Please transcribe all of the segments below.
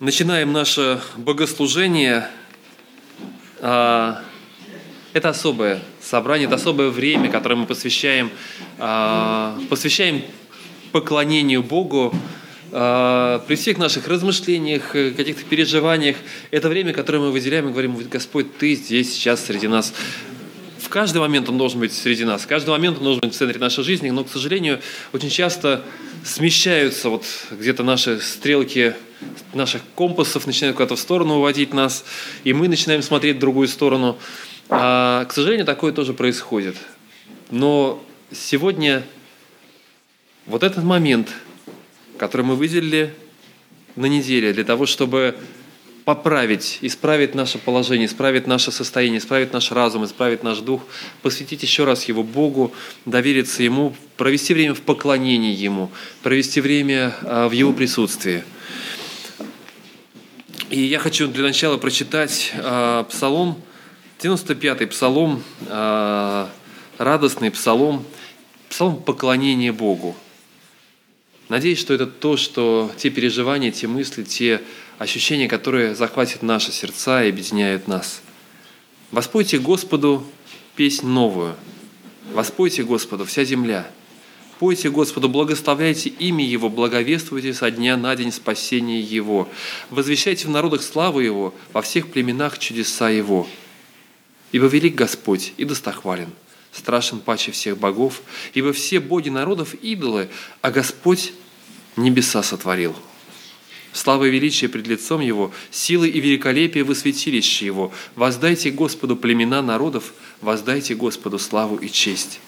начинаем наше богослужение. А, это особое собрание, это особое время, которое мы посвящаем, а, посвящаем поклонению Богу, а, при всех наших размышлениях, каких-то переживаниях. Это время, которое мы выделяем и говорим, Господь, Ты здесь, сейчас среди нас. В каждый момент Он должен быть среди нас, в каждый момент Он должен быть в центре нашей жизни, но, к сожалению, очень часто смещаются вот где-то наши стрелки наших компасов, начинают куда-то в сторону уводить нас, и мы начинаем смотреть в другую сторону. А, к сожалению, такое тоже происходит. Но сегодня вот этот момент, который мы выделили на неделе для того, чтобы поправить, исправить наше положение, исправить наше состояние, исправить наш разум, исправить наш дух, посвятить еще раз Его Богу, довериться Ему, провести время в поклонении Ему, провести время а, в Его присутствии. И я хочу для начала прочитать э, Псалом, 95-й Псалом, э, радостный Псалом, Псалом поклонения Богу. Надеюсь, что это то, что те переживания, те мысли, те ощущения, которые захватят наши сердца и объединяют нас. Воспойте Господу песнь новую. Воспойте Господу вся земля. Пойте Господу, благословляйте имя Его, благовествуйте со дня на день спасения Его. Возвещайте в народах славу Его, во всех племенах чудеса Его. Ибо велик Господь и достохвален, страшен паче всех богов, ибо все боги народов – идолы, а Господь небеса сотворил. Слава и величие пред лицом Его, силы и великолепие во святилище Его. Воздайте Господу племена народов, воздайте Господу славу и честь.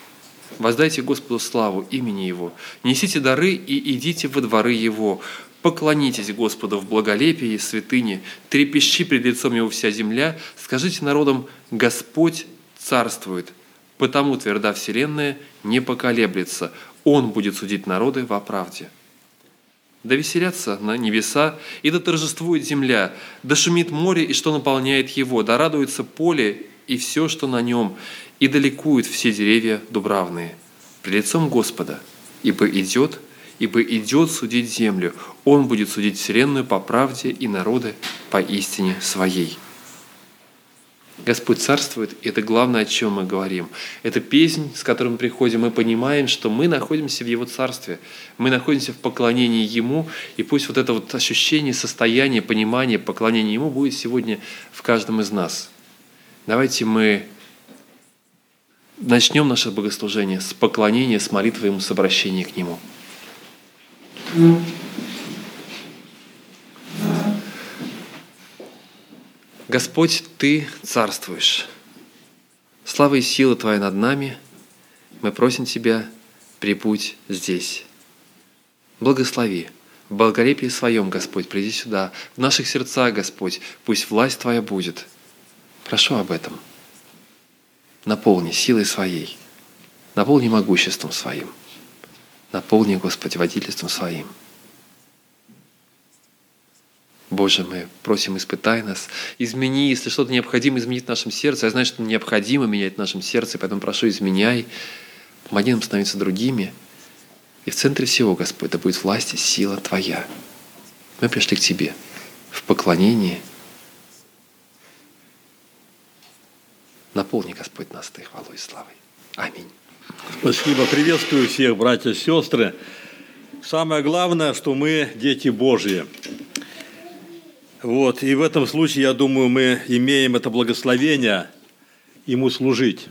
Воздайте Господу славу имени Его, несите дары и идите во дворы Его, поклонитесь Господу в благолепии и святыне, трепещи пред лицом Его вся земля, скажите народам, Господь царствует, потому тверда вселенная не поколеблется, Он будет судить народы во правде. Да веселятся на небеса, и да торжествует земля, да шумит море, и что наполняет его, да радуется поле и все, что на нем, и далекуют все деревья дубравные пред лицом Господа, ибо идет, ибо идет судить землю, Он будет судить вселенную по правде и народы по истине своей». Господь царствует, и это главное, о чем мы говорим. Это песнь, с которой мы приходим, мы понимаем, что мы находимся в Его царстве, мы находимся в поклонении Ему, и пусть вот это вот ощущение, состояние, понимание, поклонение Ему будет сегодня в каждом из нас. Давайте мы начнем наше богослужение с поклонения, с молитвы Ему, с обращения к Нему. Господь, Ты царствуешь. Слава и сила Твоя над нами. Мы просим Тебя, прибудь здесь. Благослови. В благолепии Своем, Господь, приди сюда. В наших сердцах, Господь, пусть власть Твоя будет. Прошу об этом наполни силой своей, наполни могуществом своим, наполни, Господи, водительством своим. Боже, мы просим, испытай нас, измени, если что-то необходимо изменить в нашем сердце. Я знаю, что необходимо менять в нашем сердце, поэтому прошу, изменяй, помоги нам становиться другими. И в центре всего, Господь, да будет власть и сила Твоя. Мы пришли к Тебе в поклонении – Наполни, Господь, нас Ты хвалой и славой. Аминь. Спасибо. Приветствую всех, братья и сестры. Самое главное, что мы дети Божьи. Вот. И в этом случае, я думаю, мы имеем это благословение Ему служить.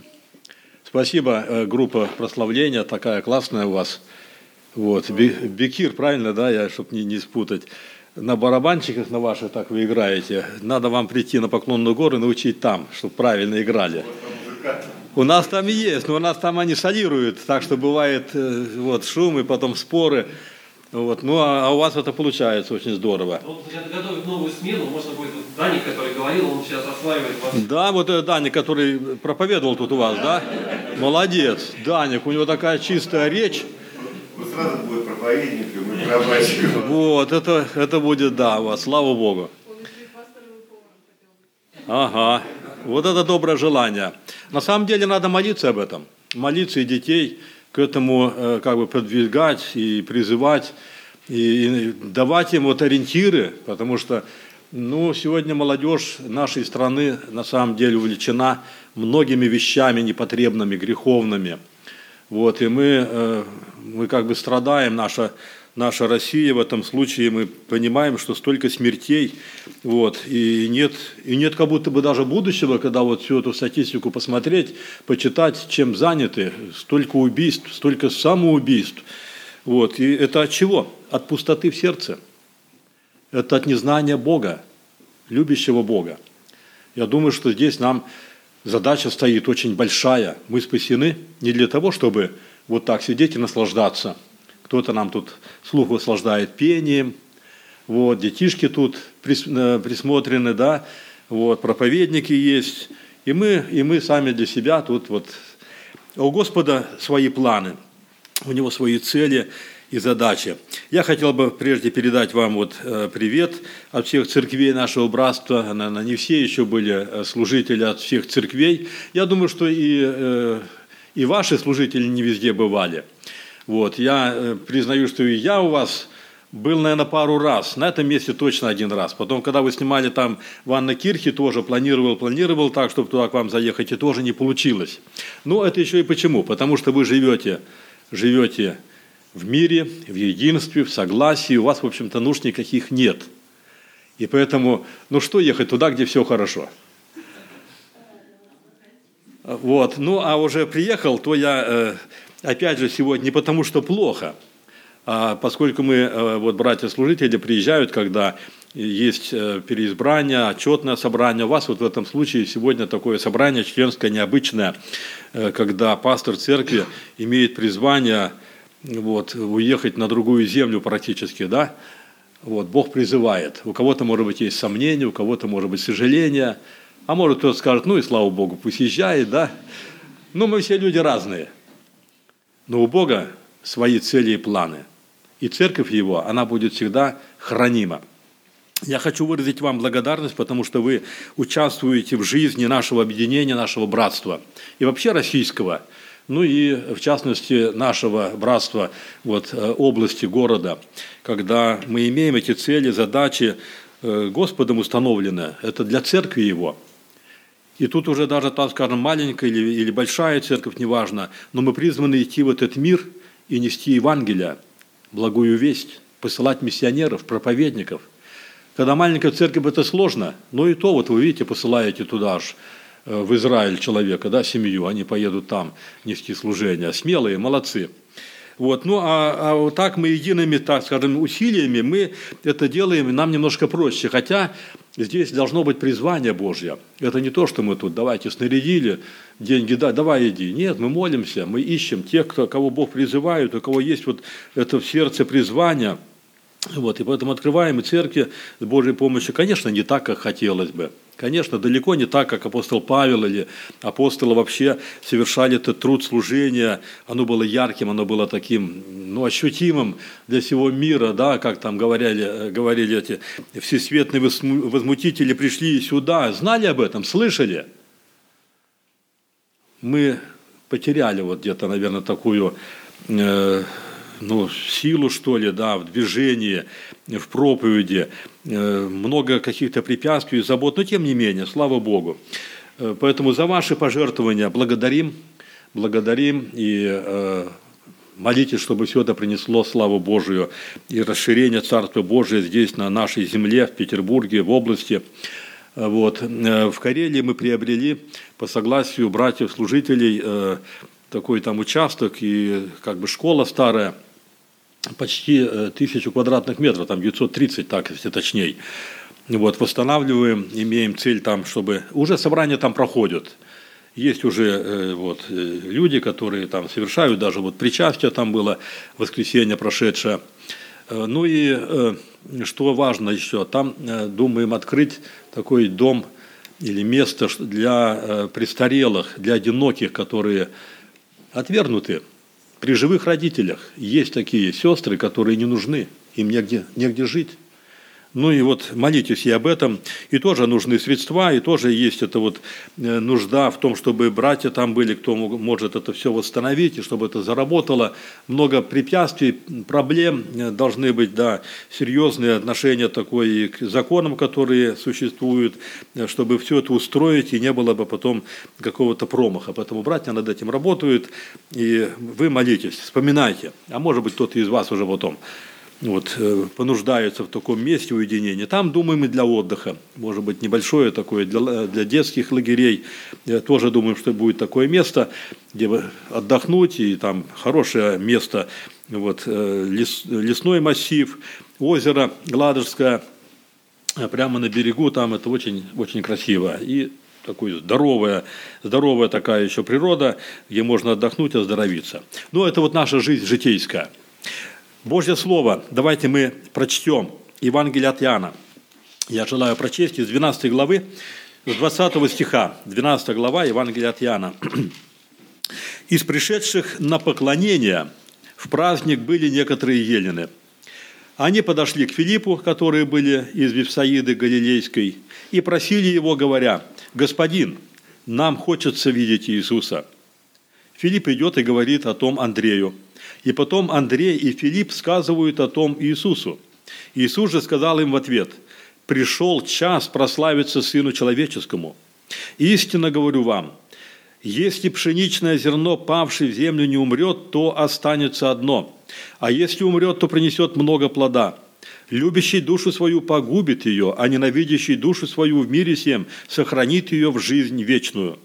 Спасибо, э, группа прославления, такая классная у вас. Вот. Бекир, правильно, да, я, чтобы не, не спутать на барабанчиках на ваших так вы играете, надо вам прийти на Поклонную гору и научить там, чтобы правильно играли. У нас там есть, но у нас там они солируют, так что бывает э, вот, шум и потом споры. Вот. Ну, а, а у вас это получается очень здорово. Вот готовить новую смену, можно будет Даник, который говорил, он сейчас осваивает вас. Да, вот этот Даник, который проповедовал тут у вас, да? Молодец, Даник, у него такая чистая речь. Вот сразу будет проповедником и пробачивать. Вот, это, это будет, да, у вас, слава Богу. Ага, вот это доброе желание. На самом деле надо молиться об этом. Молиться и детей к этому э, как бы продвигать и призывать. и давать им вот ориентиры, потому что ну, сегодня молодежь нашей страны на самом деле увлечена многими вещами непотребными, греховными. Вот, и мы, э, мы как бы страдаем, наша, наша Россия в этом случае, мы понимаем, что столько смертей, вот, и нет, и нет как будто бы даже будущего, когда вот всю эту статистику посмотреть, почитать, чем заняты, столько убийств, столько самоубийств. Вот, и это от чего? От пустоты в сердце. Это от незнания Бога, любящего Бога. Я думаю, что здесь нам задача стоит очень большая. Мы спасены не для того, чтобы вот так сидеть и наслаждаться. Кто-то нам тут слух наслаждает пением, вот, детишки тут э, присмотрены, да, вот, проповедники есть, и мы, и мы сами для себя тут вот. У Господа свои планы, у Него свои цели – и задачи. Я хотел бы прежде передать вам вот э, привет от всех церквей нашего братства. Наверное, не все еще были э, служители от всех церквей. Я думаю, что и, и ваши служители не везде бывали. Вот. Я признаю, что и я у вас был, наверное, пару раз. На этом месте точно один раз. Потом, когда вы снимали там в Анна Кирхе, тоже планировал, планировал так, чтобы туда к вам заехать, и тоже не получилось. Но это еще и почему? Потому что вы живете, живете в мире, в единстве, в согласии, у вас, в общем-то, нужд никаких нет. И поэтому, ну что ехать туда, где все хорошо? Вот, ну а уже приехал, то я, э, опять же, сегодня не потому, что плохо, а поскольку мы, э, вот братья-служители приезжают, когда есть э, переизбрание, отчетное собрание. У вас вот в этом случае сегодня такое собрание членское необычное, когда пастор церкви имеет призвание вот, уехать на другую землю практически, да, вот, Бог призывает. У кого-то, может быть, есть сомнения, у кого-то, может быть, сожаление, а может, кто-то скажет, ну и слава Богу, пусть езжает, да. Ну, мы все люди разные. Но у Бога свои цели и планы. И церковь Его, она будет всегда хранима. Я хочу выразить вам благодарность, потому что вы участвуете в жизни нашего объединения, нашего братства и вообще российского – ну и в частности нашего братства вот, э, области города, когда мы имеем эти цели, задачи э, Господом установлены, это для церкви Его. И тут уже даже, так скажем, маленькая или, или большая церковь, неважно, но мы призваны идти в этот мир и нести Евангелие, благую весть, посылать миссионеров, проповедников. Когда маленькая церковь, это сложно, но и то, вот вы видите, посылаете туда же Э, в Израиль человека, да, семью, они поедут там нести служение. Смелые, молодцы. Вот. Ну, а, а вот так мы едиными, так скажем, усилиями мы это делаем, нам немножко проще. Хотя здесь должно быть призвание Божье. Это не то, что мы тут давайте снарядили, деньги, да, давай иди. Нет, мы молимся, мы ищем тех, кто, кого Бог призывает, у кого есть вот это в сердце призвание. Вот, и поэтому открываем церкви с Божьей помощью, конечно, не так, как хотелось бы – Конечно, далеко не так, как апостол Павел или апостолы вообще совершали этот труд служения. Оно было ярким, оно было таким ну, ощутимым для всего мира, да, как там говорили, говорили эти всесветные возмутители пришли сюда, знали об этом, слышали. Мы потеряли вот где-то, наверное, такую э, ну, силу, что ли, да, в движении, в проповеди, э, много каких-то препятствий, забот, но тем не менее, слава Богу. Э, поэтому за ваши пожертвования благодарим, благодарим и э, молитесь, чтобы все это принесло славу Божию и расширение Царства Божия здесь, на нашей земле, в Петербурге, в области. Вот. В Карелии мы приобрели по согласию братьев-служителей такой там участок и как бы школа старая, почти э, тысячу квадратных метров, там 930, так, если точнее. Вот, восстанавливаем, имеем цель там, чтобы... Уже собрания там проходят. Есть уже э, вот, э, люди, которые там совершают, даже вот причастие там было, воскресенье прошедшее. Ну и что важно еще, там думаем открыть такой дом или место для престарелых, для одиноких, которые отвергнуты. При живых родителях есть такие сестры, которые не нужны, им негде, негде жить. Ну и вот молитесь и об этом. И тоже нужны средства, и тоже есть эта вот э, нужда в том, чтобы братья там были, кто может это все восстановить, и чтобы это заработало. Много препятствий, проблем э, должны быть, да, серьезные отношения такое и к законам, которые существуют, э, чтобы все это устроить, и не было бы потом какого-то промаха. Поэтому братья над этим работают, и вы молитесь, вспоминайте. А может быть, кто-то из вас уже потом вот, э, понуждаются в таком месте уединения. Там, думаем, и для отдыха. Может быть, небольшое такое для, для детских лагерей. Тоже думаю, что будет такое место, где отдохнуть, и там хорошее место, вот, э, лес, лесной массив, озеро Гладожское, э, прямо на берегу, там это очень, очень красиво. И такая здоровая, здоровая такая еще природа, где можно отдохнуть, оздоровиться. Но это вот наша жизнь житейская – Божье Слово, давайте мы прочтем Евангелие от Иоанна. Я желаю прочесть из 12 главы, с 20 стиха, 12 глава Евангелия от Иоанна. «Из пришедших на поклонение в праздник были некоторые елены. Они подошли к Филиппу, которые были из Вифсаиды Галилейской, и просили его, говоря, «Господин, нам хочется видеть Иисуса». Филипп идет и говорит о том Андрею – и потом Андрей и Филипп сказывают о том Иисусу. Иисус же сказал им в ответ, «Пришел час прославиться Сыну Человеческому. Истинно говорю вам, если пшеничное зерно, павшее в землю, не умрет, то останется одно, а если умрет, то принесет много плода. Любящий душу свою погубит ее, а ненавидящий душу свою в мире всем сохранит ее в жизнь вечную».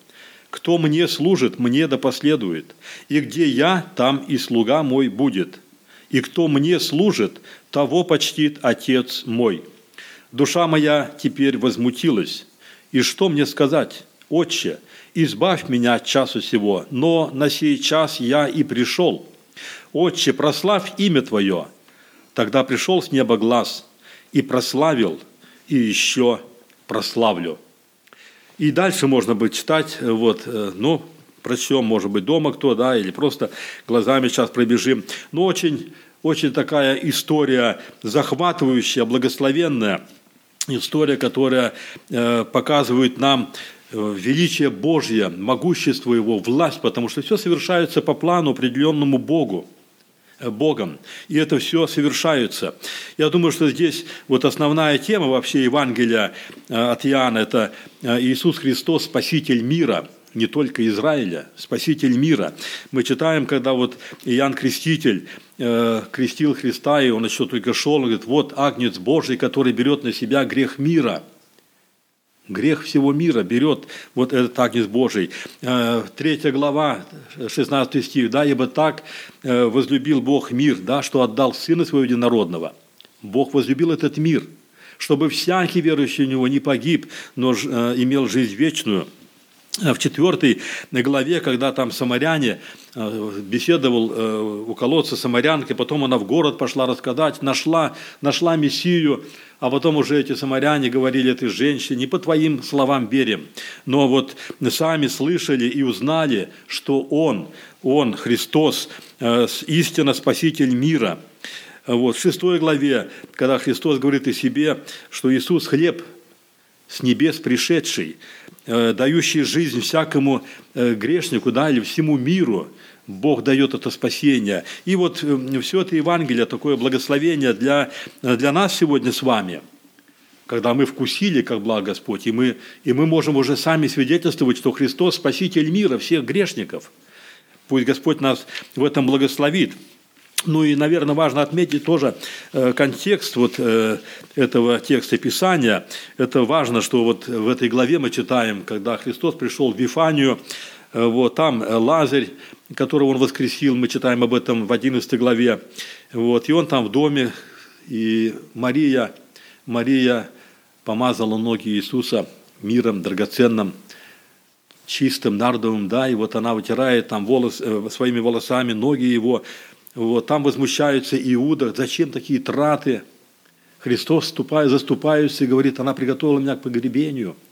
Кто мне служит, мне да последует. И где я, там и слуга мой будет. И кто мне служит, того почтит Отец мой. Душа моя теперь возмутилась. И что мне сказать? Отче, избавь меня от часу сего, но на сей час я и пришел. Отче, прославь имя Твое. Тогда пришел с неба глаз и прославил, и еще прославлю. И дальше можно будет читать, э, вот, э, ну, прочтем, может быть, дома кто, да, или просто глазами сейчас пробежим. Но очень, очень такая история захватывающая, благословенная, история, которая э, показывает нам величие Божье, могущество Его, власть, потому что все совершается по плану, определенному Богу. Богом. И это все совершается. Я думаю, что здесь вот основная тема вообще Евангелия э, от Иоанна – это э, Иисус Христос, Спаситель мира, не только Израиля, Спаситель мира. Мы читаем, когда вот Иоанн Креститель э, крестил Христа, и он еще только шел, он говорит, вот Агнец Божий, который берет на себя грех мира – Грех всего мира берет вот этот Агнец Божий. Э, третья глава, 16 стих. «Да, ибо так э, возлюбил Бог мир, да, что отдал Сына Своего Единородного». Бог возлюбил этот мир, чтобы всякий верующий в Него не погиб, но э, имел жизнь вечную – в четвертой главе, когда там самаряне беседовал у колодца самарянки, потом она в город пошла рассказать, нашла, нашла Мессию, а потом уже эти самаряне говорили этой женщине, не по твоим словам верим, но вот сами слышали и узнали, что Он, Он, Христос, э, истинно Спаситель мира. Вот, в шестой главе, когда Христос говорит о себе, что Иисус – хлеб с небес пришедший, э, дающий жизнь всякому э, грешнику, да, или всему миру – Бог дает это спасение. И вот э, все это Евангелие, такое благословение для, для нас сегодня с вами, когда мы вкусили, как благ Господь, и мы, и мы можем уже сами свидетельствовать, что Христос – Спаситель мира, всех грешников. Пусть Господь нас в этом благословит. Ну и, наверное, важно отметить тоже э, контекст вот э, этого текста Писания. Это важно, что вот в этой главе мы читаем, когда Христос пришел в Вифанию, вот там Лазарь которого он воскресил, мы читаем об этом в 11 главе. Вот, и он там в доме, и Мария, Мария помазала ноги Иисуса миром драгоценным, чистым, нардовым, да, и вот она вытирает там волос, э, своими волосами ноги его, вот, там возмущаются Иуда, зачем такие траты? Христос, ступая, заступается и говорит, она приготовила меня к погребению –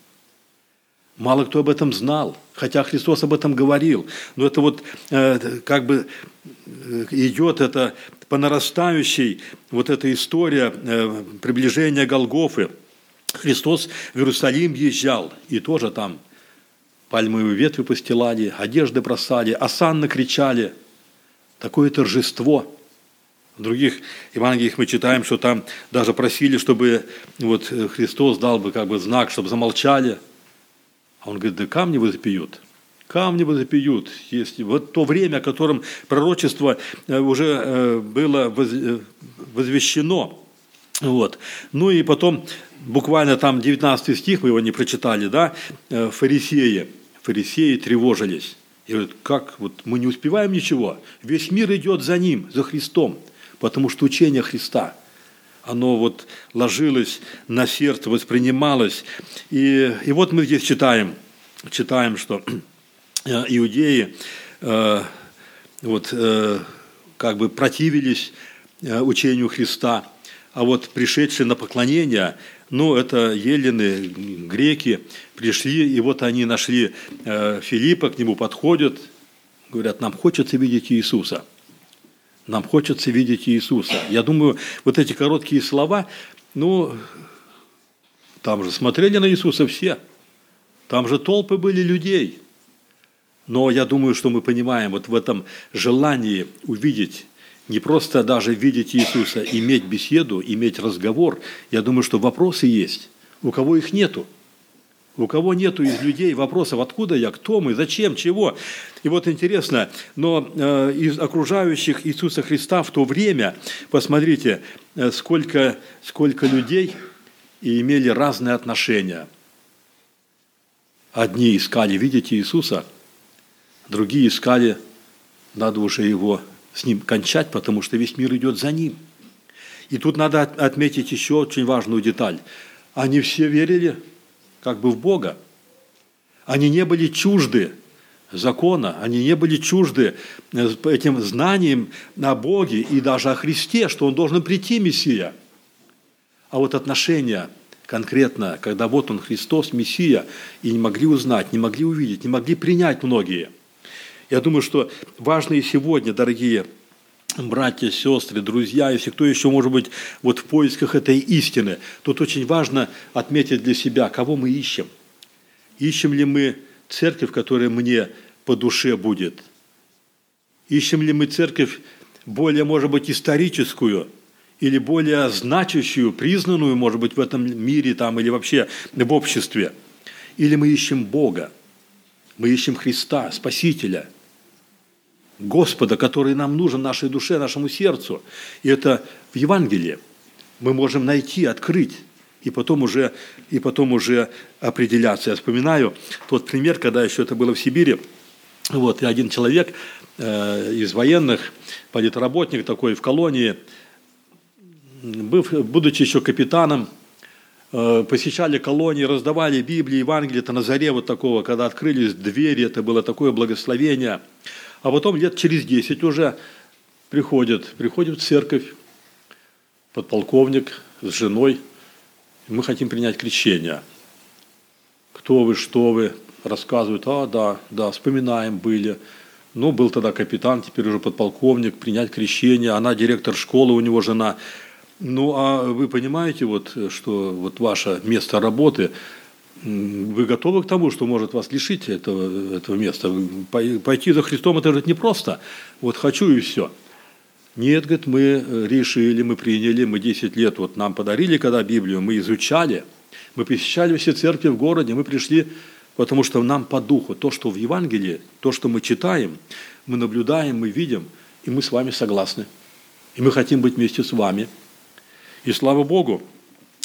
Мало кто об этом знал, хотя Христос об этом говорил. Но это вот э, как бы э, идет это по нарастающей вот эта история э, приближения Голгофы. Христос в Иерусалим езжал, и тоже там пальмовые ветви постилали, одежды бросали, осанно кричали. Такое торжество. В других Евангелиях мы читаем, что там даже просили, чтобы вот Христос дал бы как бы знак, чтобы замолчали. А он говорит, да камни вы запьют камни возопьют. Есть вот то время, о котором пророчество э, уже э, было э, возвещено. Вот. Ну и потом, буквально там 19 стих, мы его не прочитали, да, фарисеи. Фарисеи тревожились. И говорят, как, вот мы не успеваем ничего, весь мир идет за ним, за Христом, потому что учение Христа, оно вот ложилось на сердце, воспринималось. И, и вот мы здесь читаем, читаем, что Э, иудеи э, вот, э, как бы противились учению Христа, а вот пришедшие на поклонение, ну, это елены, греки, пришли, и вот они нашли Филиппа, к нему подходят, говорят, нам хочется видеть Иисуса. Нам хочется видеть Иисуса. Я думаю, вот эти короткие слова, ну, там же смотрели на Иисуса все. Там же толпы были людей – но я думаю, что мы понимаем вот в этом желании увидеть, не просто даже видеть Иисуса, иметь беседу, иметь разговор. Я думаю, что вопросы есть. У кого их нету? У кого нету из людей вопросов, откуда я, кто мы, зачем, чего. И вот интересно, но э, из окружающих Иисуса Христа в то время, посмотрите, э, сколько, сколько людей и имели разные отношения. Одни искали видеть Иисуса – Другие искали, надо уже его с ним кончать, потому что весь мир идет за ним. И тут надо отметить еще очень важную деталь. Они все верили как бы в Бога. Они не были чужды закона, они не были чужды э, этим знанием о Боге и даже о Христе, что Он должен прийти, Мессия. А вот отношения конкретно, когда вот Он Христос, Мессия, и не могли узнать, не могли увидеть, не могли принять многие – я думаю, что важно и сегодня, дорогие братья, сестры, друзья, если кто еще может быть вот в поисках этой истины, тут очень важно отметить для себя, кого мы ищем. Ищем ли мы церковь, которая мне по душе будет? Ищем ли мы церковь более, может быть, историческую или более значащую, признанную, может быть, в этом мире там, или вообще в обществе? Или мы ищем Бога? Мы ищем Христа, Спасителя – Господа, который нам нужен нашей душе, нашему сердцу. И это в Евангелии мы можем найти, открыть, и потом уже, и потом уже определяться. Я вспоминаю тот пример, когда еще это было в Сибири. Вот, и один человек э, из военных, политработник такой в колонии, быв, будучи еще капитаном, э, посещали колонии, раздавали Библии, Евангелие, это на заре вот такого, когда открылись двери, это было такое благословение – а потом лет через 10 уже приходит, приходит в церковь подполковник с женой, мы хотим принять крещение. Кто вы, что вы, рассказывают, а, да, да, вспоминаем, были. Ну, был тогда капитан, теперь уже подполковник, принять крещение, она директор школы, у него жена. Ну, а вы понимаете, вот, что вот ваше место работы – вы готовы к тому, что может вас лишить этого, этого места? Пойти за Христом это же непросто. Вот хочу и все. Нет, говорит, мы э, решили, мы приняли, мы 10 лет вот нам подарили, когда Библию, мы изучали, мы посещали все церкви в городе, мы пришли, потому что нам по духу, то, что в Евангелии, то, что мы читаем, мы наблюдаем, мы видим, и мы с вами согласны. И мы хотим быть вместе с вами. И слава Богу,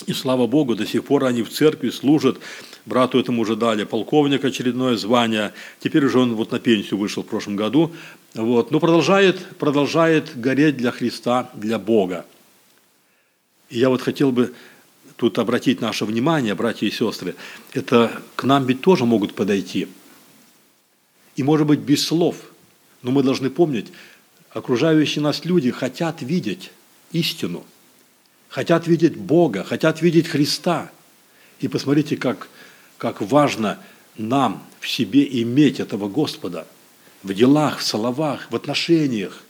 и слава Богу, до сих пор они в церкви служат. Брату этому уже дали полковник очередное звание. Теперь уже он вот на пенсию вышел в прошлом году. Вот. Но продолжает, продолжает гореть для Христа, для Бога. И я вот хотел бы тут обратить наше внимание, братья и сестры, это к нам ведь тоже могут подойти. И может быть без слов. Но мы должны помнить, окружающие нас люди хотят видеть истину – хотят видеть Бога, хотят видеть Христа. И посмотрите, как, как важно нам в себе иметь этого Господа в делах, в словах, в отношениях.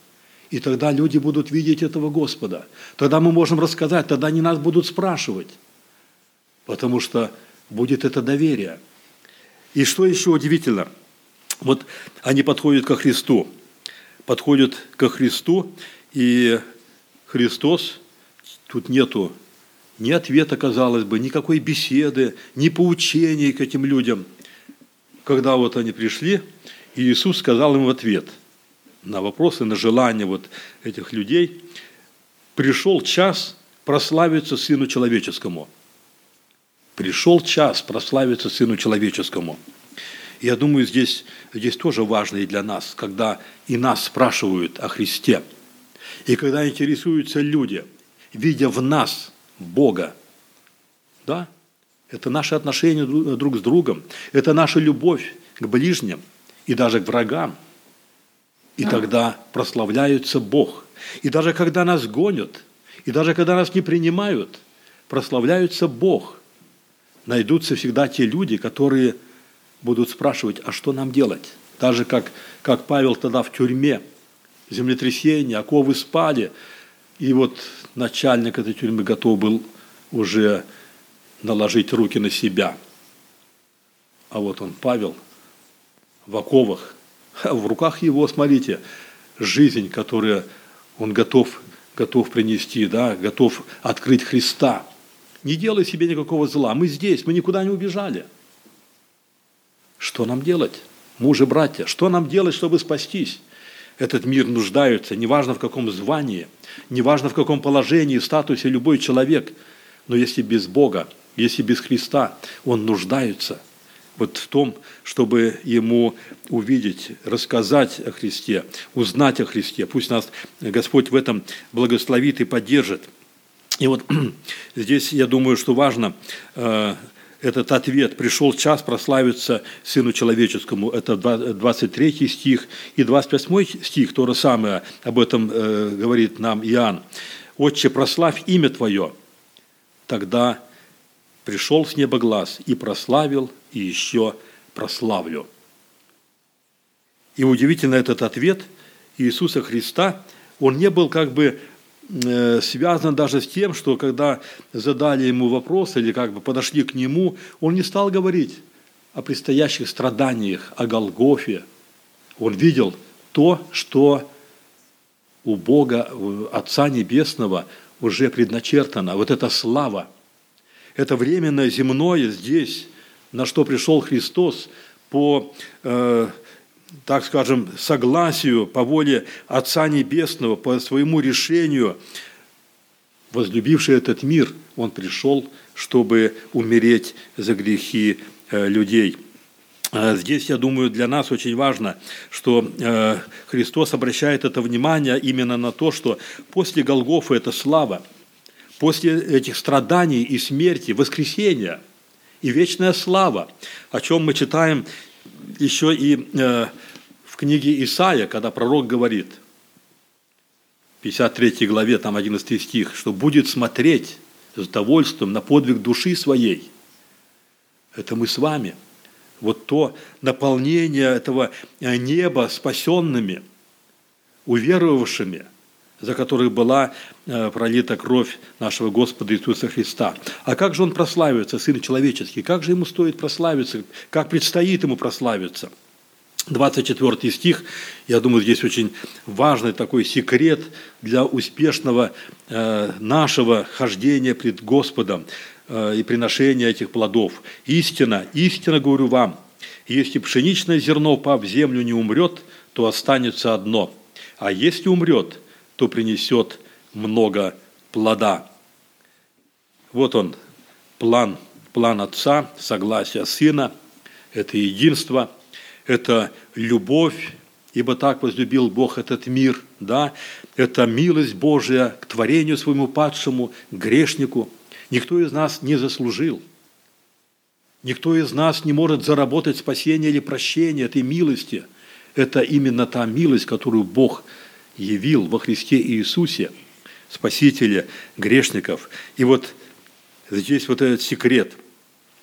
И тогда люди будут видеть этого Господа. Тогда мы можем рассказать, тогда они нас будут спрашивать. Потому что будет это доверие. И что еще удивительно? Вот они подходят ко Христу. Подходят ко Христу, и Христос, тут нету ни ответа, казалось бы, никакой беседы, ни поучений к этим людям. Когда вот они пришли, Иисус сказал им в ответ на вопросы, на желания вот этих людей, пришел час прославиться Сыну Человеческому. Пришел час прославиться Сыну Человеческому. Я думаю, здесь, здесь тоже важно и для нас, когда и нас спрашивают о Христе, и когда интересуются люди, видя в нас Бога, да, это наши отношения друг с другом, это наша любовь к ближним и даже к врагам. И тогда прославляется Бог. И даже когда нас гонят, и даже когда нас не принимают, прославляется Бог. Найдутся всегда те люди, которые будут спрашивать, а что нам делать? Даже как, как Павел тогда в тюрьме, землетрясение, оковы спали, и вот начальник этой тюрьмы готов был уже наложить руки на себя. А вот он, Павел, в оковах, в руках его, смотрите, жизнь, которую он готов, готов принести, да, готов открыть Христа. Не делай себе никакого зла. Мы здесь, мы никуда не убежали. Что нам делать? Мужи, братья, что нам делать, чтобы спастись? Этот мир нуждается, неважно в каком звании, неважно в каком положении, статусе любой человек, но если без Бога, если без Христа, он нуждается вот в том, чтобы ему увидеть, рассказать о Христе, узнать о Христе. Пусть нас Господь в этом благословит и поддержит. И вот здесь, я думаю, что важно э, этот ответ. Пришел час прославиться Сыну Человеческому. Это 23 стих. И 28 стих, то же самое, об этом э, говорит нам Иоанн. «Отче, прославь имя Твое». Тогда пришел с неба глаз и прославил, и еще прославлю. И удивительно этот ответ Иисуса Христа, он не был как бы связано даже с тем, что когда задали ему вопрос или как бы подошли к нему, он не стал говорить о предстоящих страданиях, о Голгофе. Он видел то, что у Бога, у Отца Небесного уже предначертано. Вот эта слава, это временное земное здесь, на что пришел Христос по э, так скажем, согласию, по воле Отца Небесного, по своему решению, возлюбивший этот мир, он пришел, чтобы умереть за грехи э, людей. А здесь, я думаю, для нас очень важно, что э, Христос обращает это внимание именно на то, что после Голгофа это слава, после этих страданий и смерти, воскресения и вечная слава, о чем мы читаем еще и э, в книге Исаия, когда пророк говорит, в 53 главе, там 11 стих, что будет смотреть с удовольствием на подвиг души своей. Это мы с вами. Вот то наполнение этого неба спасенными, уверовавшими, за которых была пролита кровь нашего Господа Иисуса Христа. А как же Он прославится, Сын Человеческий? Как же Ему стоит прославиться? Как предстоит Ему прославиться? 24 стих, я думаю, здесь очень важный такой секрет для успешного э, нашего хождения пред Господом э, и приношения этих плодов. «Истина, истина говорю вам, если пшеничное зерно, пав в землю, не умрет, то останется одно, а если умрет, то принесет много плода. Вот он, план, план Отца, согласие Сына, это единство, это любовь, ибо так возлюбил Бог этот мир, да, это милость Божия к творению своему падшему, грешнику. Никто из нас не заслужил. Никто из нас не может заработать спасение или прощение этой милости. Это именно та милость, которую Бог явил во Христе Иисусе, Спасителя грешников. И вот здесь вот этот секрет.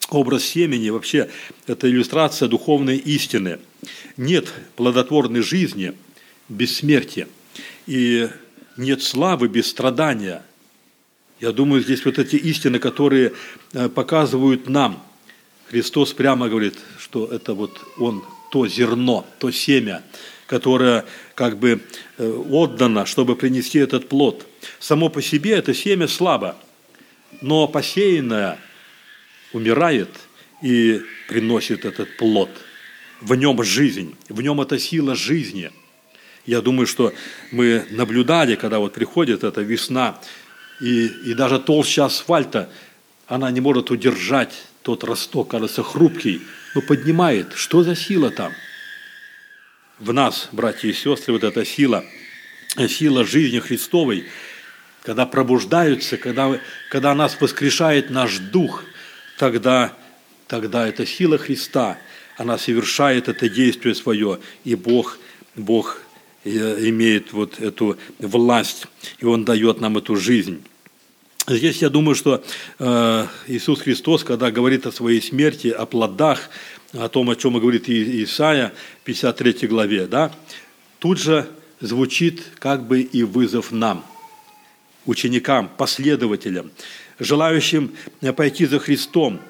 Образ семени вообще – это иллюстрация духовной истины. Нет плодотворной жизни без смерти. И нет славы без страдания. Я думаю, здесь вот эти истины, которые э, показывают нам. Христос прямо говорит, что это вот Он, то зерно, то семя, которое как бы э, отдано, чтобы принести этот плод. Само по себе это семя слабо, но посеянное умирает и приносит этот плод. В нем жизнь, в нем эта сила жизни. Я думаю, что мы наблюдали, когда вот приходит эта весна, и, и даже толща асфальта, она не может удержать тот росток, кажется, хрупкий, но поднимает. Что за сила там? В нас, братья и сестры, вот эта сила, сила жизни Христовой, когда пробуждаются, когда, когда нас воскрешает наш дух, тогда, тогда эта сила Христа, она совершает это действие свое, и Бог, Бог имеет вот эту власть, и Он дает нам эту жизнь. Здесь я думаю, что э, Иисус Христос, когда говорит о своей смерти, о плодах, о том, о чем говорит Исаия в 53 главе, да, тут же звучит как бы и вызов нам, ученикам, последователям, желающим пойти за Христом –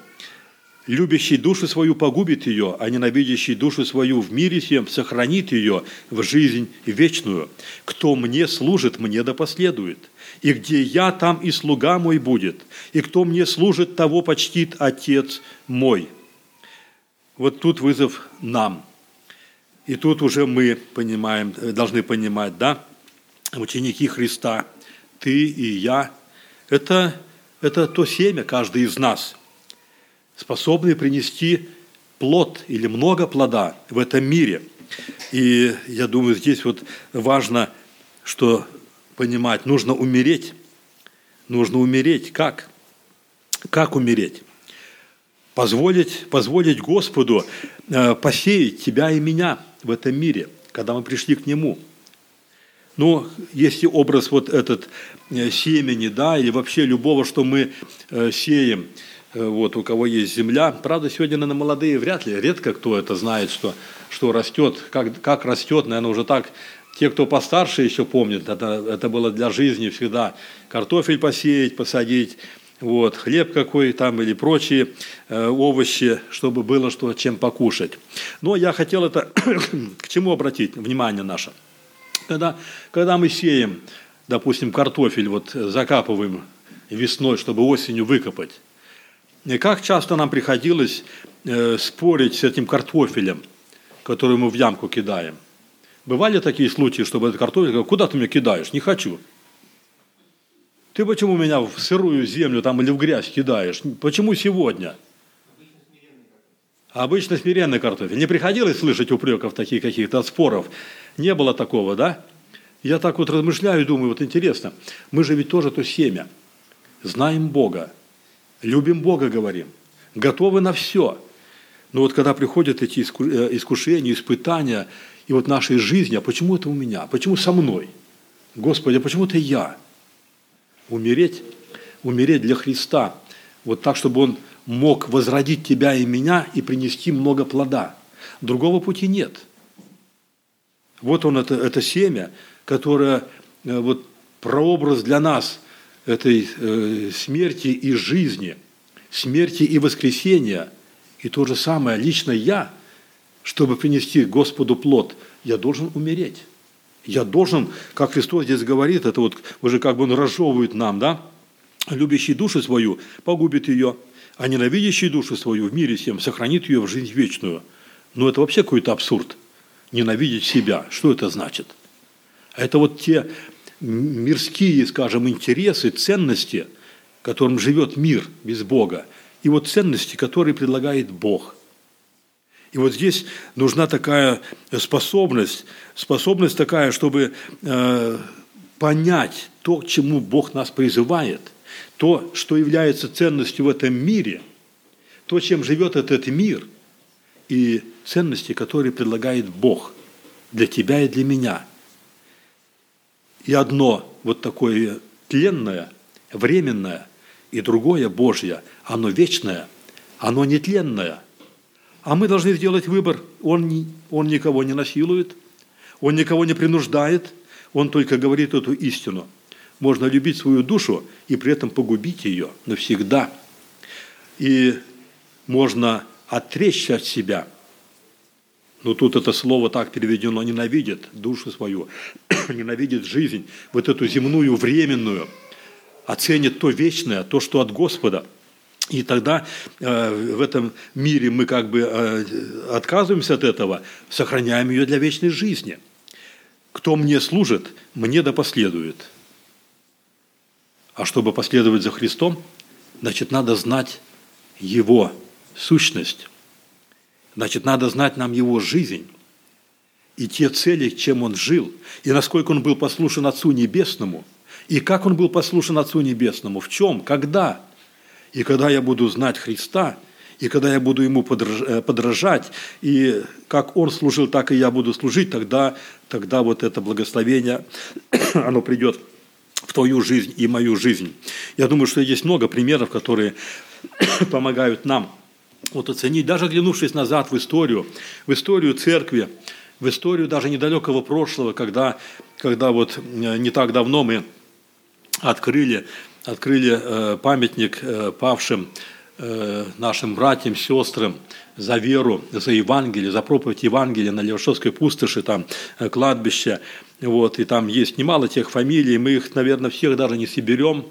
Любящий душу свою погубит ее, а ненавидящий душу свою в мире всем сохранит ее в жизнь вечную. Кто мне служит, мне да последует. И где я, там и слуга мой будет. И кто мне служит, того почтит Отец мой. Вот тут вызов нам. И тут уже мы понимаем, должны понимать, да, ученики Христа, ты и я, это, это то семя, каждый из нас – способные принести плод или много плода в этом мире. И я думаю, здесь вот важно, что понимать, нужно умереть. Нужно умереть. Как? Как умереть? Позволить, позволить Господу э, посеять тебя и меня в этом мире, когда мы пришли к Нему. Но если образ вот этот э, семени, да, или вообще любого, что мы э, сеем – вот, у кого есть земля. Правда, сегодня, наверное, молодые вряд ли, редко кто это знает, что, что растет, как, как растет, наверное, уже так. Те, кто постарше еще помнят, это, это было для жизни всегда. Картофель посеять, посадить, вот, хлеб какой там или прочие э, овощи, чтобы было что, чем покушать. Но я хотел это к чему обратить внимание наше. Когда, когда мы сеем, допустим, картофель, вот закапываем весной, чтобы осенью выкопать, и как часто нам приходилось э, спорить с этим картофелем, который мы в ямку кидаем. Бывали такие случаи, чтобы этот картофель говорил, куда ты меня кидаешь? Не хочу. Ты почему меня в сырую землю там или в грязь кидаешь? Почему сегодня? Обычно смиренный картофель. Не приходилось слышать упреков таких каких-то споров? Не было такого, да? Я так вот размышляю и думаю, вот интересно, мы же ведь тоже то семя. Знаем Бога, любим Бога, говорим, готовы на все. Но вот когда приходят эти э, искушения, испытания, и вот нашей жизни, а почему это у меня? Почему со мной? Господи, а почему это я? Умереть, умереть для Христа, вот так, чтобы Он мог возродить тебя и меня и принести много плода. Другого пути нет. Вот он, это, это семя, которое э, вот прообраз для нас – этой э, смерти и жизни, смерти и воскресения. И то же самое, лично я, чтобы принести Господу плод, я должен умереть. Я должен, как Христос здесь говорит, это вот уже как бы он разжевывает нам, да, любящий душу свою погубит ее, а ненавидящий душу свою в мире всем сохранит ее в жизнь вечную. Но это вообще какой-то абсурд. Ненавидеть себя. Что это значит? Это вот те мирские, скажем, интересы, ценности, которым живет мир без Бога, и вот ценности, которые предлагает Бог. И вот здесь нужна такая способность, способность такая, чтобы э, понять то, к чему Бог нас призывает, то, что является ценностью в этом мире, то, чем живет этот мир, и ценности, которые предлагает Бог для тебя и для меня – и одно вот такое тленное, временное, и другое Божье, оно вечное, оно нетленное. А мы должны сделать выбор. Он, он никого не насилует, он никого не принуждает, Он только говорит эту истину. Можно любить свою душу и при этом погубить ее навсегда. И можно отречься от себя. Но тут это слово так переведено, ненавидит душу свою, ненавидит жизнь, вот эту земную, временную, оценит то вечное, то, что от Господа – и тогда э, в этом мире мы как бы э, отказываемся от этого, сохраняем ее для вечной жизни. Кто мне служит, мне да последует. А чтобы последовать за Христом, значит, надо знать Его сущность. Значит, надо знать нам Его жизнь и те цели, чем Он жил, и насколько Он был послушен Отцу Небесному, и как Он был послушен Отцу Небесному, в чем, когда – и когда я буду знать Христа, и когда я буду Ему э, подражать, и как Он служил, так и я буду служить, тогда, тогда вот это благословение, оно придет в твою жизнь и мою жизнь. Я думаю, что есть много примеров, которые помогают нам вот оценить, даже оглянувшись назад в историю, в историю церкви, в историю даже недалекого прошлого, когда, когда вот э, не так давно мы открыли открыли э, памятник э, павшим э, нашим братьям, сестрам за веру, за Евангелие, за проповедь Евангелия на Левашовской пустоши, там кладбище. Вот, и там есть немало тех фамилий, мы их, наверное, всех даже не соберем.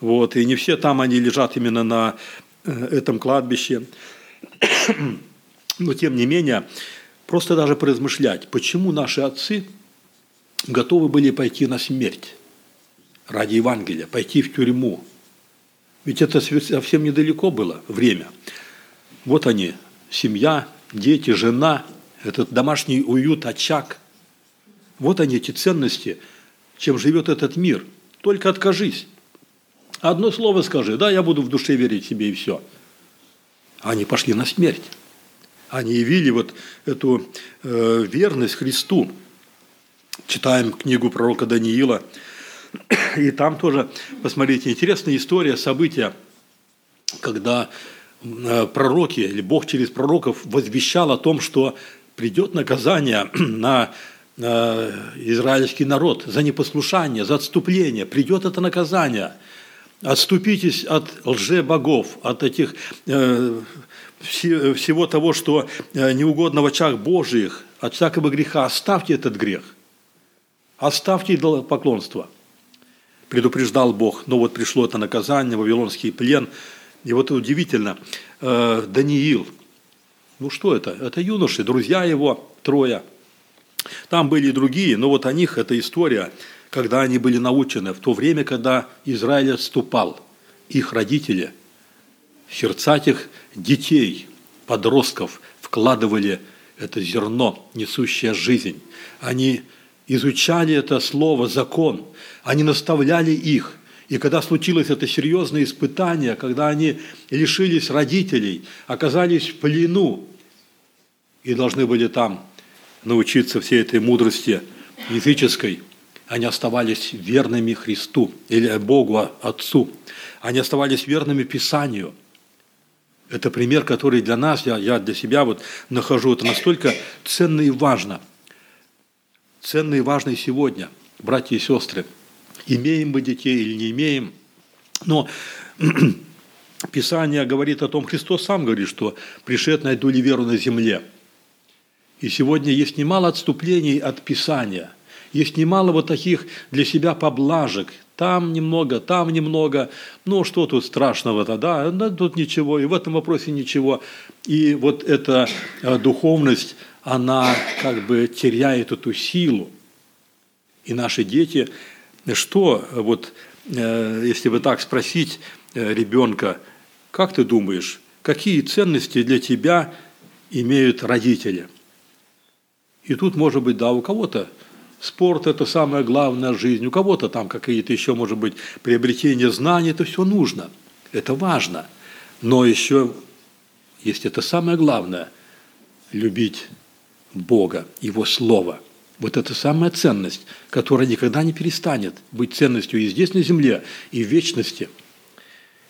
Вот, и не все там они лежат именно на этом кладбище. Но тем не менее, просто даже поразмышлять, почему наши отцы готовы были пойти на смерть ради Евангелия, пойти в тюрьму. Ведь это совсем недалеко было время. Вот они, семья, дети, жена, этот домашний уют, очаг. Вот они, эти ценности, чем живет этот мир. Только откажись. Одно слово скажи, да, я буду в душе верить себе и все. Они пошли на смерть. Они явили вот эту э, верность Христу. Читаем книгу пророка Даниила – и там тоже, посмотрите, интересная история, события, когда э, пророки или Бог через пророков возвещал о том, что придет наказание на израильский народ за непослушание, за отступление. Придет это наказание. Отступитесь от лже-богов, от этих э, всего того, что э, неугодно в очах Божьих, от всякого греха. Оставьте этот грех. Оставьте поклонство предупреждал Бог, но вот пришло это наказание, вавилонский плен. И вот удивительно, э, Даниил, ну что это? Это юноши, друзья его, трое. Там были и другие, но вот о них эта история, когда они были научены, в то время, когда Израиль отступал, их родители, в сердца этих детей, подростков вкладывали это зерно, несущее жизнь. Они изучали это слово, закон, они наставляли их. И когда случилось это серьезное испытание, когда они лишились родителей, оказались в плену и должны были там научиться всей этой мудрости языческой, они оставались верными Христу или Богу Отцу. Они оставались верными Писанию. Это пример, который для нас, я, я для себя вот нахожу, это настолько ценно и важно – ценный и важный сегодня, братья и сестры. Имеем мы детей или не имеем. Но Писание говорит о том, Христос сам говорит, что «пришед найду ли веру на земле». И сегодня есть немало отступлений от Писания. Есть немало вот таких для себя поблажек. Там немного, там немного. Ну, что тут страшного-то, да? да? Тут ничего, и в этом вопросе ничего. И вот эта э, духовность – она как бы теряет эту силу. И наши дети, что, вот, э, если бы так спросить э, ребенка, как ты думаешь, какие ценности для тебя имеют родители? И тут, может быть, да, у кого-то спорт – это самая главная жизнь, у кого-то там какие-то еще, может быть, приобретение знаний, это все нужно, это важно. Но еще есть это самое главное – любить Бога, Его Слова. Вот это самая ценность, которая никогда не перестанет быть ценностью и здесь на земле, и в вечности.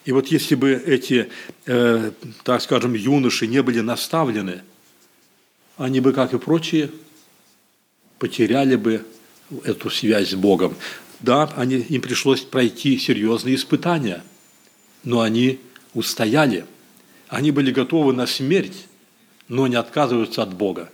И вот если бы эти, э, так скажем, юноши не были наставлены, они бы, как и прочие, потеряли бы эту связь с Богом. Да, они, им пришлось пройти серьезные испытания, но они устояли. Они были готовы на смерть, но не отказываются от Бога.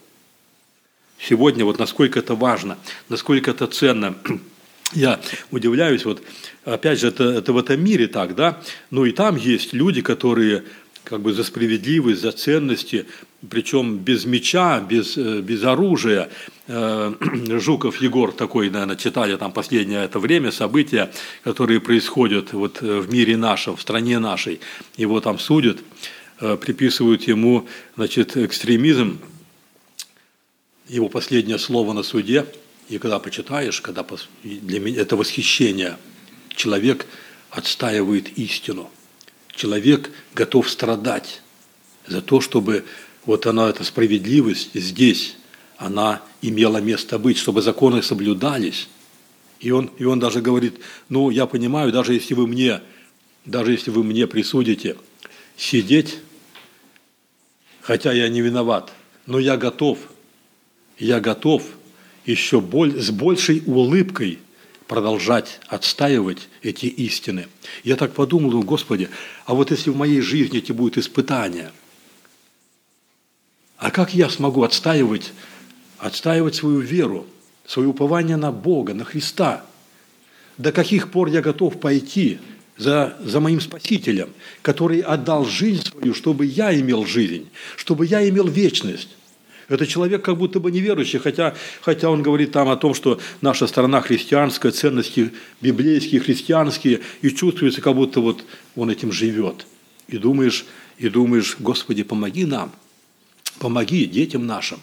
Сегодня вот насколько это важно, насколько это ценно. Я удивляюсь, вот опять же, это, это в этом мире так, да, но и там есть люди, которые как бы за справедливость, за ценности, причем без меча, без, э, без оружия. Э, Жуков Егор такой, наверное, читали там последнее это время, события, которые происходят вот э, в мире нашем, в стране нашей. Его там судят, приписывают ему значит, экстремизм. Его последнее слово на суде, и когда почитаешь, когда для меня это восхищение, человек отстаивает истину – человек готов страдать за то, чтобы вот она, эта справедливость здесь, она имела место быть, чтобы законы соблюдались. И он, и он даже говорит, ну, я понимаю, даже если вы мне, даже если вы мне присудите сидеть, хотя я не виноват, но я готов, я готов еще с большей улыбкой продолжать отстаивать эти истины. Я так подумал, Господи, а вот если в моей жизни эти будут испытания, а как я смогу отстаивать, отстаивать свою веру, свое упование на Бога, на Христа? До каких пор я готов пойти за, за моим Спасителем, который отдал жизнь свою, чтобы я имел жизнь, чтобы я имел вечность? Это человек как будто бы неверующий, хотя, хотя он говорит там о том, что наша страна христианская, ценности библейские, христианские, и чувствуется, как будто вот он этим живет. И думаешь, и думаешь, Господи, помоги нам, помоги детям нашим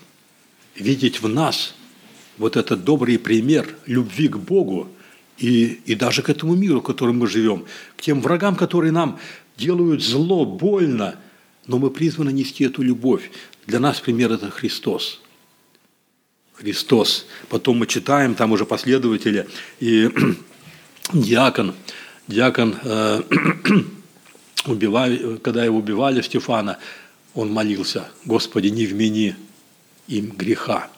видеть в нас вот этот добрый пример любви к Богу и, и даже к этому миру, в котором мы живем, к тем врагам, которые нам делают зло, больно, но мы призваны нести эту любовь. Для нас пример – это Христос. Христос. Потом мы читаем, там уже последователи, и диакон, диакон, э, убивали, когда его убивали, Стефана, он молился, Господи, не вмени им греха.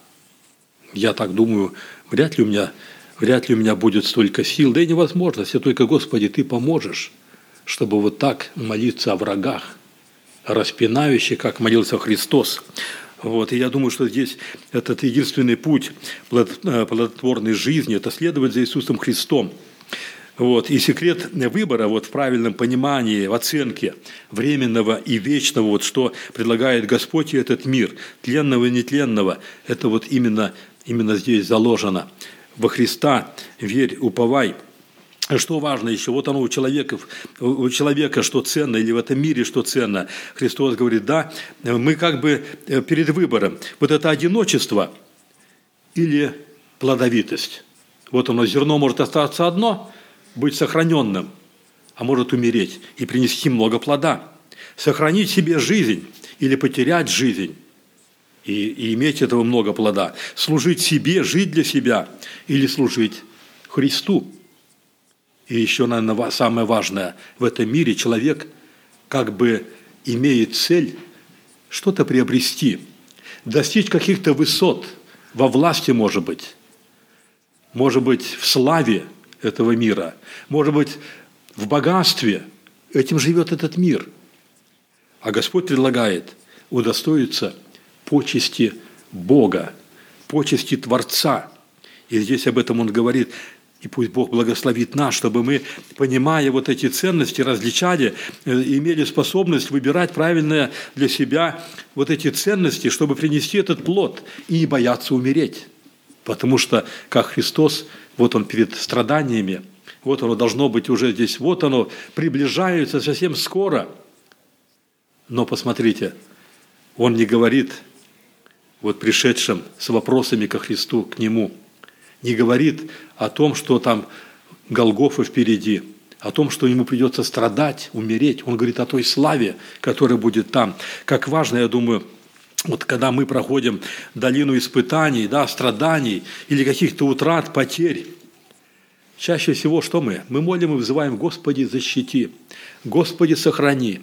Я так думаю, вряд ли у меня, вряд ли у меня будет столько сил, да и невозможно, если только, Господи, Ты поможешь, чтобы вот так молиться о врагах, распинающий, как молился Христос. Вот, и я думаю, что здесь этот единственный путь э, плодотворной жизни – это следовать за Иисусом Христом. Вот, и секрет выбора вот, в правильном понимании, в оценке временного и вечного, вот, что предлагает Господь и этот мир, тленного и нетленного, это вот именно, именно здесь заложено. Во Христа верь, уповай – что важно еще? Вот оно у человека, у человека что ценно, или в этом мире что ценно. Христос говорит, да, мы как бы э, перед выбором. Вот это одиночество или плодовитость. Вот оно, зерно может остаться одно, быть сохраненным, а может умереть и принести много плода. Сохранить себе жизнь или потерять жизнь и, и иметь этого много плода. Служить себе, жить для себя или служить Христу. И еще, наверное, самое важное, в этом мире человек как бы имеет цель что-то приобрести, достичь каких-то высот, во власти, может быть, может быть, в славе этого мира, может быть, в богатстве. Этим живет этот мир. А Господь предлагает удостоиться почести Бога, почести Творца. И здесь об этом он говорит, и пусть Бог благословит нас, чтобы мы, понимая вот эти ценности, различали, э, имели способность выбирать правильное для себя вот эти ценности, чтобы принести этот плод и не бояться умереть. Потому что, как Христос, вот Он перед страданиями, вот оно должно быть уже здесь, вот оно приближается совсем скоро. Но посмотрите, Он не говорит вот пришедшим с вопросами ко Христу, к Нему – не говорит о том, что там Голгофа впереди, о том, что ему придется страдать, умереть. Он говорит о той славе, которая будет там. Как важно, я думаю, вот когда мы проходим долину испытаний, да, страданий или каких-то утрат, потерь, чаще всего что мы? Мы молим и вызываем «Господи, защити», «Господи, сохрани»,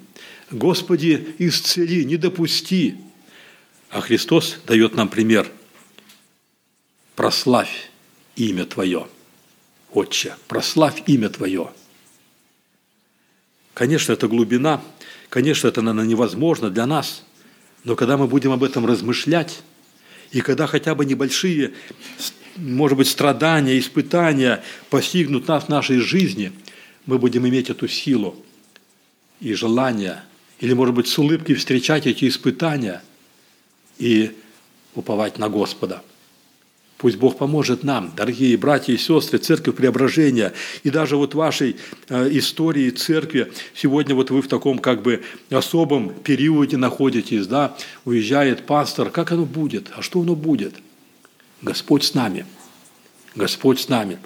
«Господи, исцели», «Не допусти». А Христос дает нам пример. Прославь имя Твое. Отче, прославь имя Твое. Конечно, это глубина, конечно, это, наверное, невозможно для нас, но когда мы будем об этом размышлять, и когда хотя бы небольшие, может быть, страдания, испытания постигнут нас в нашей жизни, мы будем иметь эту силу и желание, или, может быть, с улыбкой встречать эти испытания и уповать на Господа – Пусть Бог поможет нам, дорогие братья и сестры, Церковь Преображения, и даже вот вашей э, истории церкви, сегодня вот вы в таком как бы особом периоде находитесь, да, уезжает пастор, как оно будет, а что оно будет? Господь с нами, Господь с нами.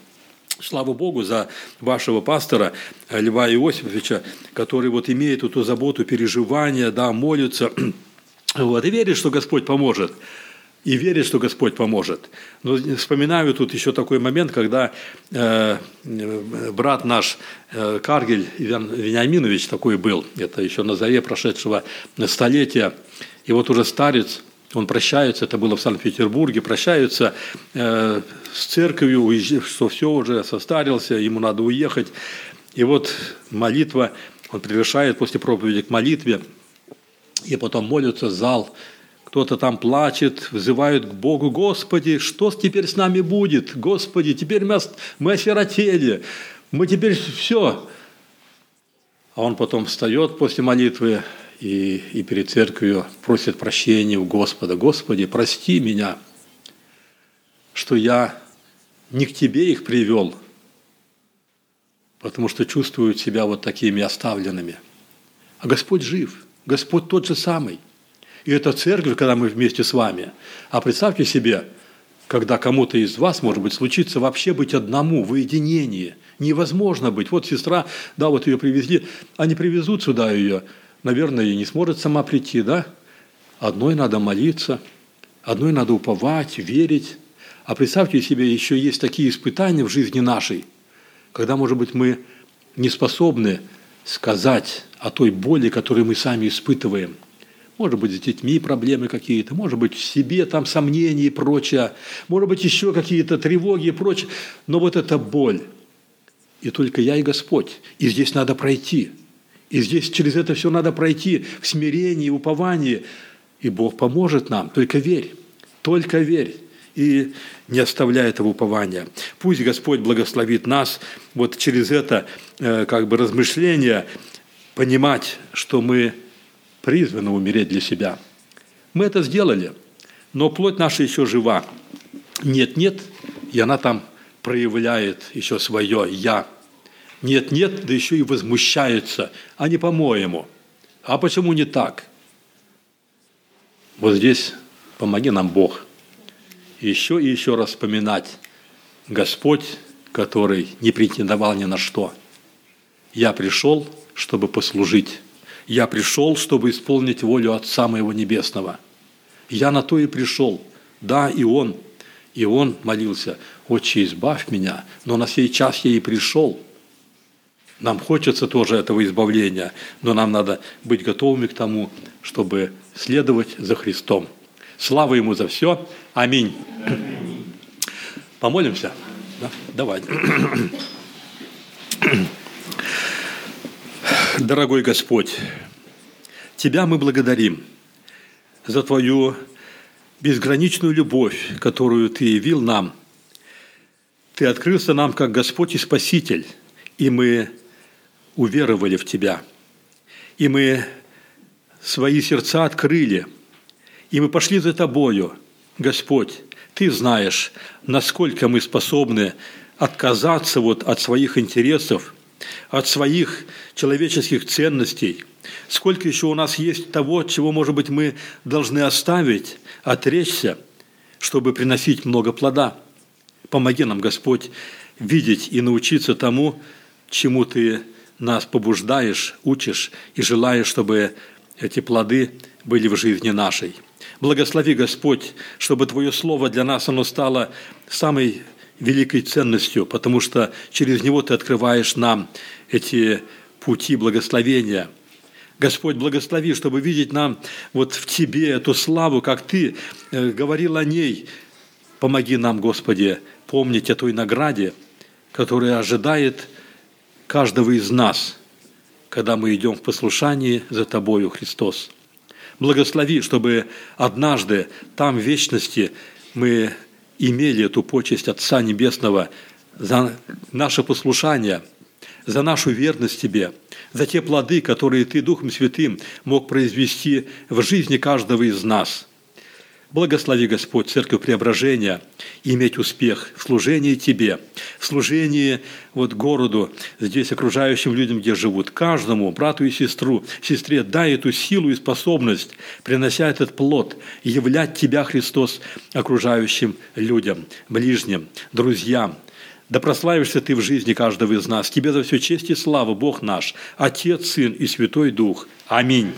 Слава Богу за вашего пастора э, Льва Иосифовича, который вот имеет эту заботу, переживания, да, молится, вот, и верит, что Господь поможет и верит, что Господь поможет. Но вспоминаю тут еще такой момент, когда э, брат наш э, Каргель Иван Вениаминович такой был, это еще на заре прошедшего столетия, и вот уже старец, он прощается, это было в Санкт-Петербурге, прощается э, с церковью, что все уже состарился, ему надо уехать. И вот молитва, он приглашает после проповеди к молитве, и потом молится зал кто-то там плачет, взывают к Богу, Господи, что теперь с нами будет? Господи, теперь мы, мы осиротели, мы теперь все. А он потом встает после молитвы и, и перед церковью просит прощения у Господа. Господи, прости меня, что я не к Тебе их привел, потому что чувствуют себя вот такими оставленными. А Господь жив, Господь тот же самый. И это церковь, когда мы вместе с вами. А представьте себе, когда кому-то из вас, может быть, случится вообще быть одному, в уединении. Невозможно быть. Вот сестра, да, вот ее привезли, они привезут сюда ее, наверное, и не сможет сама прийти, да? Одной надо молиться, одной надо уповать, верить. А представьте себе, еще есть такие испытания в жизни нашей, когда, может быть, мы не способны сказать о той боли, которую мы сами испытываем – может быть, с детьми проблемы какие-то, может быть, в себе там сомнения и прочее, может быть, еще какие-то тревоги и прочее. Но вот эта боль, и только я и Господь. И здесь надо пройти. И здесь через это все надо пройти в смирении, уповании. И Бог поможет нам. Только верь. Только верь. И не оставляй этого упования. Пусть Господь благословит нас вот через это э, как бы размышление понимать, что мы призваны умереть для себя. Мы это сделали, но плоть наша еще жива. Нет-нет, и она там проявляет еще свое «я». Нет-нет, да еще и возмущается, а не по-моему. А почему не так? Вот здесь помоги нам Бог. Еще и еще раз вспоминать Господь, который не претендовал ни на что. Я пришел, чтобы послужить я пришел, чтобы исполнить волю Отца моего Небесного. Я на то и пришел. Да, и Он. И Он молился, «Отче, избавь меня». Но на сей час я и пришел. Нам хочется тоже этого избавления, но нам надо быть готовыми к тому, чтобы следовать за Христом. Слава Ему за все. Аминь. Помолимся? Да? Давай. Дорогой Господь, Тебя мы благодарим за Твою безграничную любовь, которую Ты явил нам. Ты открылся нам как Господь и Спаситель, и мы уверовали в Тебя. И мы свои сердца открыли, и мы пошли за Тобою, Господь. Ты знаешь, насколько мы способны отказаться вот от своих интересов – от своих человеческих ценностей, сколько еще у нас есть того, чего, может быть, мы должны оставить, отречься, чтобы приносить много плода. Помоги нам, Господь, видеть и научиться тому, чему Ты нас побуждаешь, учишь и желаешь, чтобы эти плоды были в жизни нашей. Благослови, Господь, чтобы Твое Слово для нас оно стало самой великой ценностью, потому что через него ты открываешь нам эти пути благословения. Господь, благослови, чтобы видеть нам вот в Тебе эту славу, как Ты э, говорил о ней, Помоги нам, Господи, помнить о той награде, которая ожидает каждого из нас, когда мы идем в послушании за Тобою, Христос. Благослови, чтобы однажды там в вечности мы имели эту почесть Отца Небесного за наше послушание, за нашу верность Тебе, за те плоды, которые Ты Духом Святым мог произвести в жизни каждого из нас – Благослови, Господь, Церковь Преображения иметь успех в служении Тебе, в служении вот городу, здесь окружающим людям, где живут, каждому, брату и сестру, сестре, дай эту силу и способность, принося этот плод, являть Тебя, Христос, окружающим людям, ближним, друзьям, да прославишься Ты в жизни каждого из нас. Тебе за все честь и слава, Бог наш, Отец, Сын и Святой Дух. Аминь.